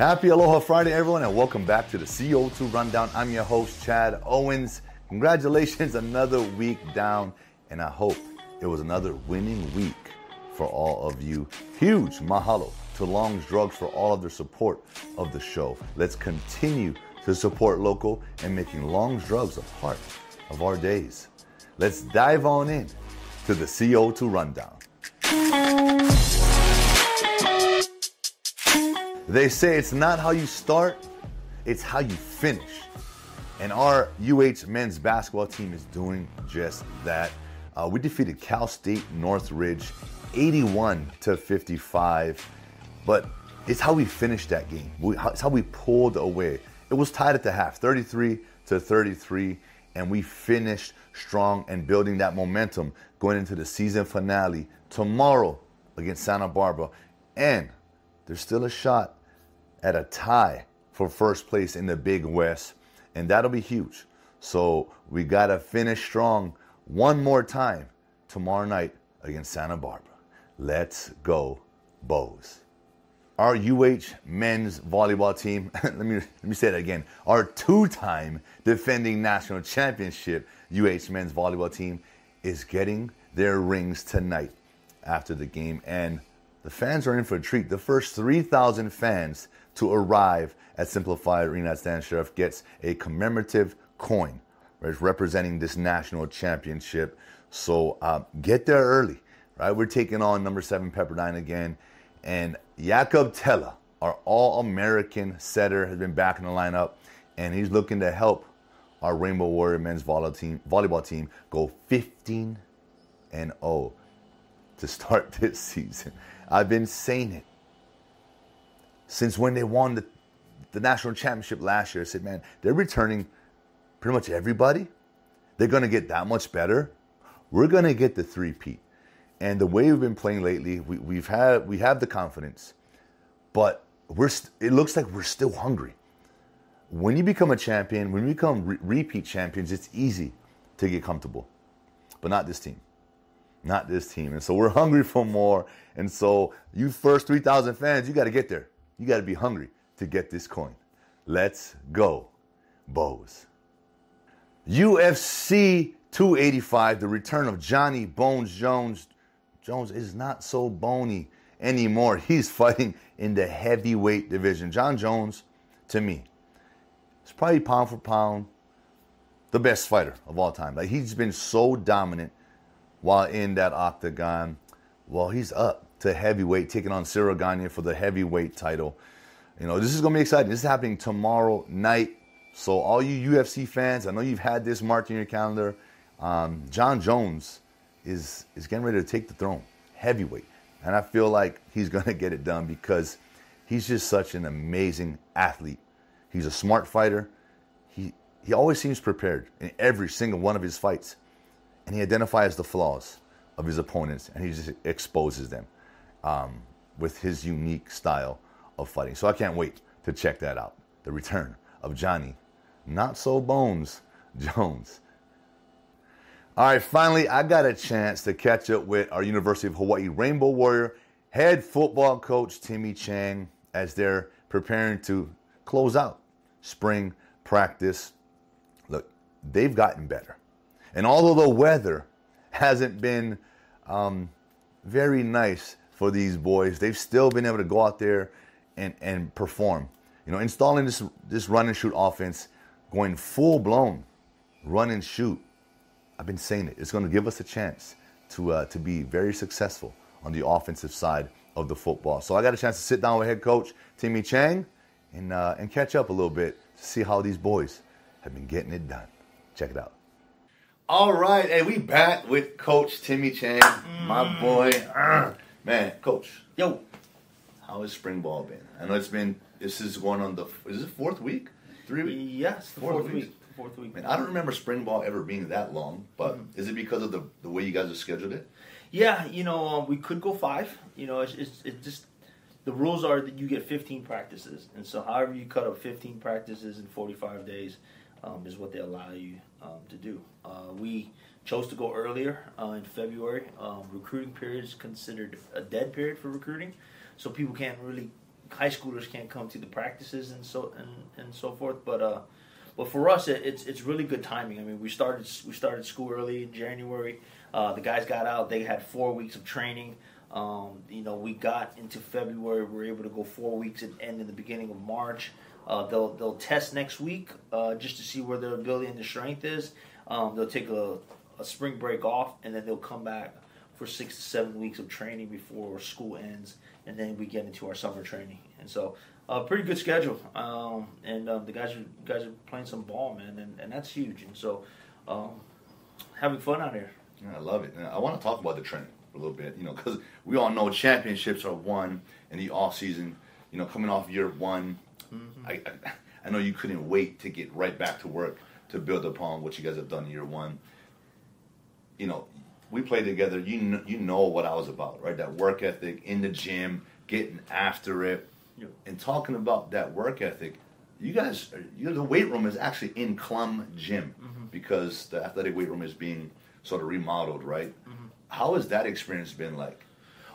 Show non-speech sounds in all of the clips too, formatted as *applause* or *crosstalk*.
Happy Aloha Friday, everyone, and welcome back to the CO2 Rundown. I'm your host, Chad Owens. Congratulations, another week down, and I hope it was another winning week for all of you. Huge mahalo to Long's Drugs for all of their support of the show. Let's continue to support local and making Long's Drugs a part of our days. Let's dive on in to the CO2 Rundown. They say it's not how you start, it's how you finish. And our UH men's basketball team is doing just that. Uh, we defeated Cal State Northridge 81 to 55, but it's how we finished that game. We, it's how we pulled away. It was tied at the half, 33 to 33, and we finished strong and building that momentum going into the season finale tomorrow against Santa Barbara. And there's still a shot at a tie for first place in the Big West, and that'll be huge. So we got to finish strong one more time tomorrow night against Santa Barbara. Let's go, Bows. Our UH men's volleyball team, *laughs* let me let me say that again. Our two-time defending national championship UH men's volleyball team is getting their rings tonight after the game and the fans are in for a treat. The first 3,000 fans to arrive at SimpliFi Arena at Stan Sheriff gets a commemorative coin right, representing this national championship. So uh, get there early, right? We're taking on number seven Pepperdine again. And Jakob Thelle, our All American setter, has been back in the lineup, and he's looking to help our Rainbow Warrior men's volleyball team, volleyball team go 15 and 0 to start *laughs* this season. I've been saying it since when they won the, the national championship last year. I said, man, they're returning pretty much everybody. They're going to get that much better. We're going to get the three-peat. And the way we've been playing lately, we, we've had we have the confidence, but we're st- it looks like we're still hungry. When you become a champion, when you become re- repeat champions, it's easy to get comfortable, but not this team, not this team. And so we're hungry for more. And so you first three thousand fans, you got to get there. You got to be hungry to get this coin. Let's go, Bows. UFC 285, the return of Johnny Bones Jones. Jones is not so bony anymore. He's fighting in the heavyweight division. Jon Jones, to me, is probably pound for pound the best fighter of all time. Like he's been so dominant while in that octagon. Well, he's up to heavyweight, taking on Ciryl Gane for the heavyweight title. You know, this is gonna be exciting. This is happening tomorrow night. So all you UFC fans, I know you've had this marked in your calendar. Um, Jon Jones is is getting ready to take the throne, heavyweight, and I feel like he's *laughs* gonna get it done because he's just such an amazing athlete. He's a smart fighter. He he always seems prepared in every single one of his fights, and he identifies the flaws of his opponents and he just exposes them um, with his unique style of fighting. So I can't wait to check that out. The return of Johnny, not so Bones Jones. All right, finally, I got a chance to catch up with our University of Hawaii Rainbow Warrior head football coach Timmy Chang as they're preparing to close out spring practice. Look, they've gotten better. And although the weather hasn't been um, very nice for these boys. They've still been able to go out there and, and perform. You know, installing this this run and shoot offense, going full blown run and shoot. I've been saying it. It's going to give us a chance to uh, to be very successful on the offensive side of the football. So I got a chance to sit down with head coach Timmy Chang and uh, and catch up a little bit to see how these boys have been getting it done. Check it out. All right, and we back with Coach Timmy Chang, mm. my boy. Uh, man, Coach, yo, how has spring ball been? I know it's been. This is going on the. Is it fourth week? Three weeks? Yes, fourth, fourth week. Fourth week. Man, I don't remember spring ball ever being that long. But mm-hmm. is it because of the the way you guys have scheduled it? Yeah, you know, um, we could go five. You know, it's, it's it just the rules are that you get 15 practices, and so however you cut up 15 practices in 45 days um, is what they allow you um, to do. Uh, we chose to go earlier uh, in February. Um, recruiting period is considered a dead period for recruiting, so people can't really high schoolers can't come to the practices and so and, and so forth. But uh, but for us, it, it's it's really good timing. I mean, we started we started school early in January. Uh, the guys got out; they had four weeks of training. Um, you know, we got into February. We were able to go four weeks and end in the beginning of March. Uh, they'll they'll test next week uh, just to see where their ability and their strength is. Um, they'll take a, a spring break off, and then they'll come back for six to seven weeks of training before school ends, and then we get into our summer training. And so, a uh, pretty good schedule. Um, and um, the guys are guys are playing some ball, man, and, and that's huge. And so, um, having fun out here. Yeah, I love it. And I want to talk about the training a little bit, you know, because we all know championships are won in the off season. You know, coming off year one, mm-hmm. I, I, I know you couldn't wait to get right back to work to build upon what you guys have done in year one. You know, we played together. You know, you know what I was about, right? That work ethic in the gym, getting after it, yeah. and talking about that work ethic. You guys, you know, the weight room is actually in Klum Gym mm-hmm. because the athletic weight room is being sort of remodeled, right? Mm-hmm. How has that experience been like?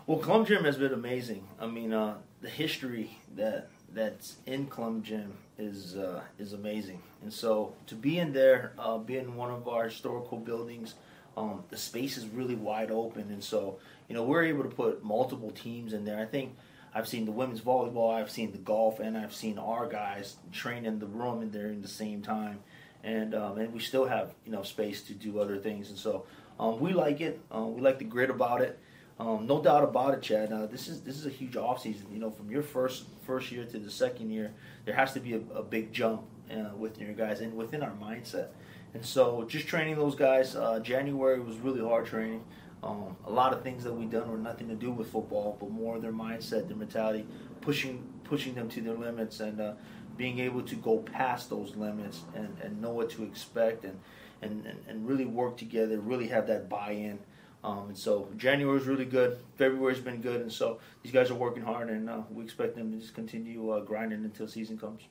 Well, Klum Gym has been amazing. I mean, uh, the history that that's in Klum Gym is uh, is amazing, and so to be in there, uh, be in one of our historical buildings, um, the space is really wide open, and so you know we're able to put multiple teams in there. I think I've seen the women's volleyball, I've seen the golf, and I've seen our guys train in the room in there in the same time, and um, and we still have you know space to do other things, and so um, we like it. Uh, we like the grit about it. Um, no doubt about it, Chad. Uh, this is this is a huge off season. You know, from your first first year to the second year, there has to be a, a big jump uh, within your guys and within our mindset. And so, just training those guys. Uh, January was really hard training. Um, a lot of things that we done were nothing to do with football, but more their mindset, their mentality, pushing pushing them to their limits, and uh, being able to go past those limits and, and know what to expect, and, and, and really work together, really have that buy-in. Um, and so January is really good. February's been good, and so these guys are working hard, and uh, we expect them to just continue uh, grinding until season comes.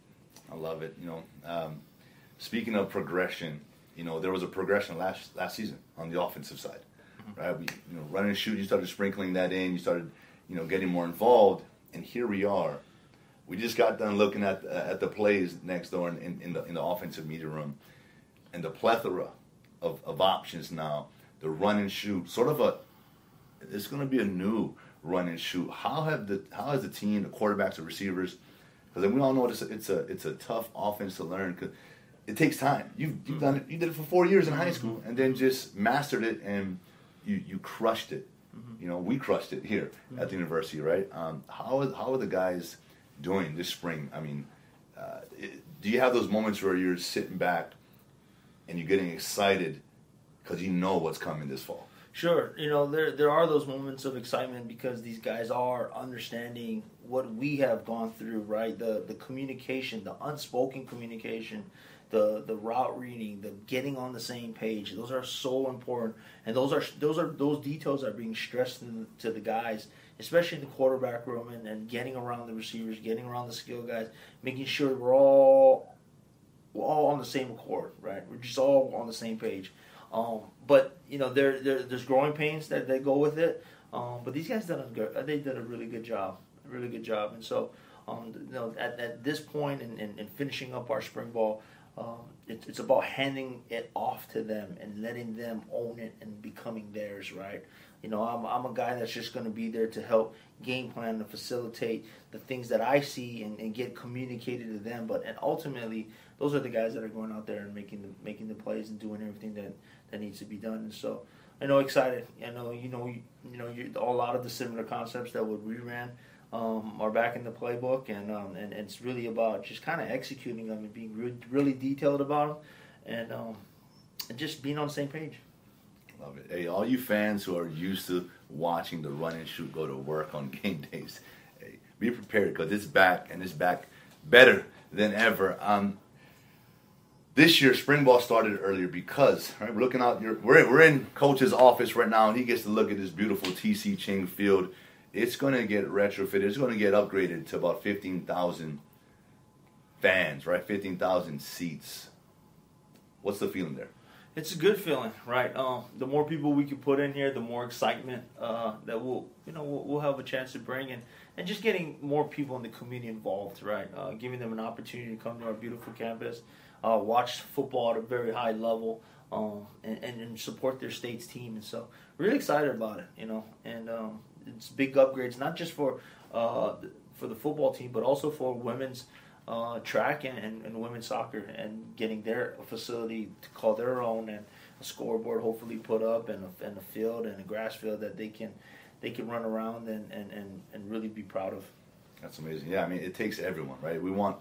I love it. You know, um, speaking of progression, you know there was a progression last last season on the offensive side, mm-hmm. right? We you know running and shoot. You started sprinkling that in. You started you know getting more involved, and here we are. We just got done looking at uh, at the plays next door in, in, in the in the offensive media room, and the plethora of, of options now the run and shoot, sort of a. It's going to be a new run and shoot. How have the how has the team, the quarterbacks, the receivers? Because we all know it's a, it's a it's a tough offense to learn because it takes time. You've you've done it. You did it for four years in high school, and then just mastered it, and you you crushed it. Mm-hmm. You know, we crushed it here mm-hmm. at the university, right? Um, how are, how are the guys doing this spring? I mean, uh, it, do you have those moments where you're sitting back and you're getting excited because you know what's coming this fall. Sure, you know there there are those moments of excitement because these guys are understanding what we have gone through, right? The the communication, the unspoken communication, the the route reading, the getting on the same page. Those are so important, and those are those are those details are being stressed to, to the guys, especially in the quarterback room, and, and getting around the receivers, getting around the skill guys, making sure we're all we're all on the same accord, right? We're just all on the same page. Um, but you know, there, there, there's growing pains that, that go with it. Um, but these guys done a they did a really good job, a really good job. And so, um, you know, at, at this point in, in, in finishing up our spring ball, um, it, it's about handing it off to them and letting them own it and becoming theirs, right? You know, I'm, I'm a guy that's just going to be there to help game plan and facilitate the things that I see and, and get communicated to them. But and ultimately, those are the guys that are going out there and making the making the plays and doing everything that that needs to be done. And so I know excited. I know you know you, you know you, a lot of the similar concepts that what we ran um, are back in the playbook, and um, and, and, it's really about just kind of executing them and being really, really detailed about them, and um, and just being on the same page. Love it. Hey, all you fans who are used to watching the run and shoot go to work on *laughs* game days, hey, be prepared because it's back and it's back better than ever. Um, this year spring ball started earlier because right we're looking out we're, we're in coach's office right now and he gets to look at this beautiful TC Ching field it's going to get retrofitted it's going to get upgraded to about 15000 fans right 15000 seats what's the feeling there It's a good feeling, right? Um, the more people we can put in here, the more excitement uh, that we'll, you know, we'll, we'll, have a chance to bring in, and just getting more people in the community involved, right? Uh, giving them an opportunity to come to our beautiful campus, uh, watch football at a very high level, um, and, and, support their state's team. And so, really excited about it, you know. And um, it's big upgrades, not just for uh, for the football team, but also for women's uh, track and, and, and, women's soccer and getting their facility to call their own and a scoreboard hopefully put up and a, and a field and a grass field that they can they can run around and, and, and, and really be proud of. That's amazing. Yeah, I mean, it takes everyone, right? We want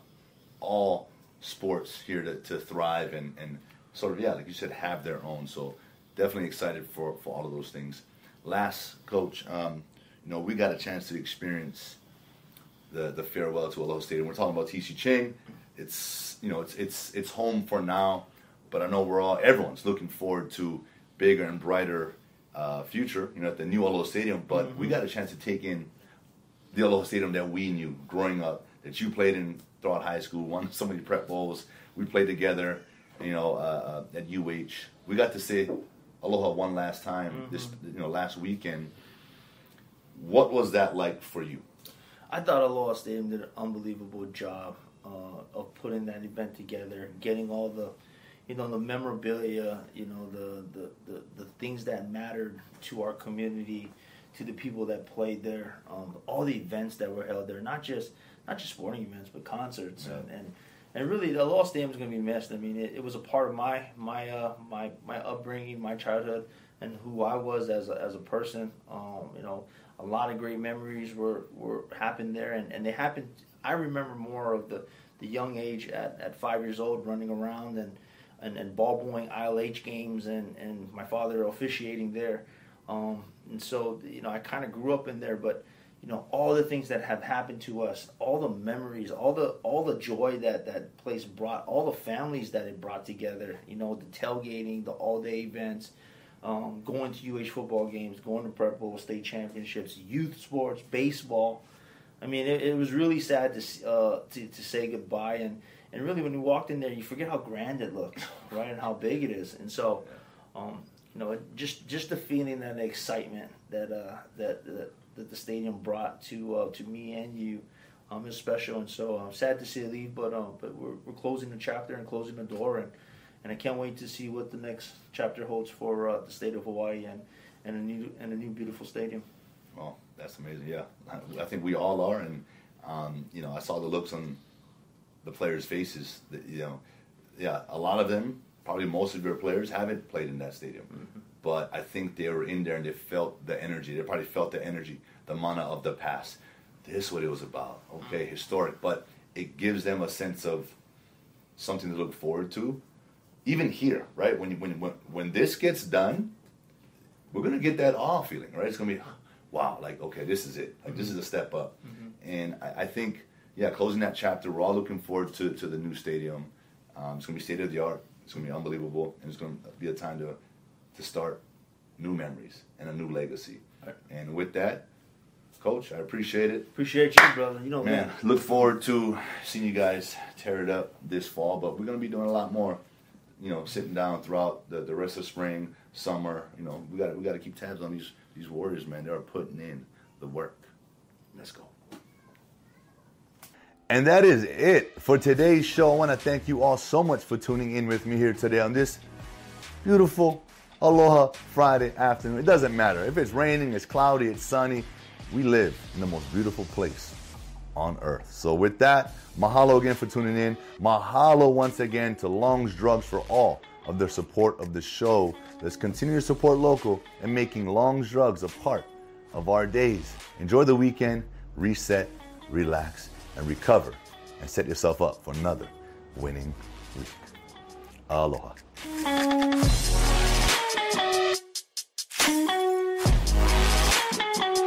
all sports here to, to thrive and, and sort of, yeah, like you said, have their own. So definitely excited for, for all of those things. Last, coach, um, you know, we got a chance to experience the the farewell to Aloha Stadium. We're talking about TC Ching. It's you know it's it's it's home for now, but I know we're all everyone's looking forward to bigger and brighter uh, future. You know at the new Aloha Stadium, but mm-hmm. we got a chance to take in the Aloha Stadium that we knew growing up, that you played in throughout high school, won so many prep bowls. We played together, you know, uh, uh at UH. We got to say Aloha one last time mm-hmm. this you know last weekend. What was that like for you? I thought Aloha Stadium did an unbelievable job uh, of putting that event together, getting all the, you know, the memorabilia, you know, the, the, the, the things that mattered to our community, to the people that played there, um, all the events that were held there, not just not just sporting events, but concerts yeah. and, and and really the Aloha Stadium is going to be missed. I mean, it, it, was a part of my my uh, my my upbringing, my childhood, and who I was as a, as a person. Um, you know, a lot of great memories were, were happened there, and, and they happened. I remember more of the, the young age at, at five years old, running around and and, and ball boying ILH games, and, and my father officiating there. Um, and so you know, I kind of grew up in there, but you know, all the things that have happened to us, all the memories, all the all the joy that that place brought, all the families that it brought together. You know, the tailgating, the all day events um, going to UH football games, going to Prep Bowl, state championships, youth sports, baseball. I mean, it, it was really sad to, uh, to, to say goodbye, and and really when you walked in there, you forget how grand it looks, *laughs* right, and how big it is, and so, um, you know, just just the feeling and the excitement that uh, that, that that the stadium brought to uh, to me and you. Um, is special, and so I'm uh, sad to see it leave, but um, but we're, we're closing the chapter and closing the door, and and I can't wait to see what the next chapter holds for uh, the state of Hawaii and, and a new and a new beautiful stadium. Well, that's amazing. Yeah, *laughs* I think we all are, and um, you know, I saw the looks on the players' faces. That, you know, yeah, a lot of them, probably most of your players, haven't played in that stadium, mm-hmm. but I think they were in there and they felt the energy. They probably felt the energy, the mana of the past. This is what it was about. Okay, mm-hmm. historic, but it gives them a sense of something to look forward to even here, right? When when when when this gets done, we're gonna get that awe feeling, right? It's gonna be, wow, like okay, this is it. Like this is a step up. Mm-hmm. And I, I, think, yeah, closing that chapter, we're all looking forward to to the new stadium. Um, it's gonna be state of the art. It's gonna be unbelievable, and it's gonna be a time to to start new memories and a new legacy. Right. And with that, Coach, I appreciate it. Appreciate you, brother. You know, man. man. Look forward to seeing you guys tear it up this fall, but we're gonna be doing a lot more you know, sitting down throughout the, the rest of spring, summer. You know, we got we got to keep tabs on these these warriors, man. They are putting in the work. Let's go. And that is it for today's show. I want to thank you all so much for tuning in with me here today on this beautiful Aloha Friday afternoon. It doesn't matter if it's raining, it's cloudy, it's sunny. We live in the most beautiful place on earth. So, with that, mahalo again for tuning in. Mahalo once again to Long's Drugs for all of their support of the show. Let's continue to support local and making Long's Drugs a part of our days. Enjoy the weekend, reset, relax, and recover, and set yourself up for another winning week. Aloha.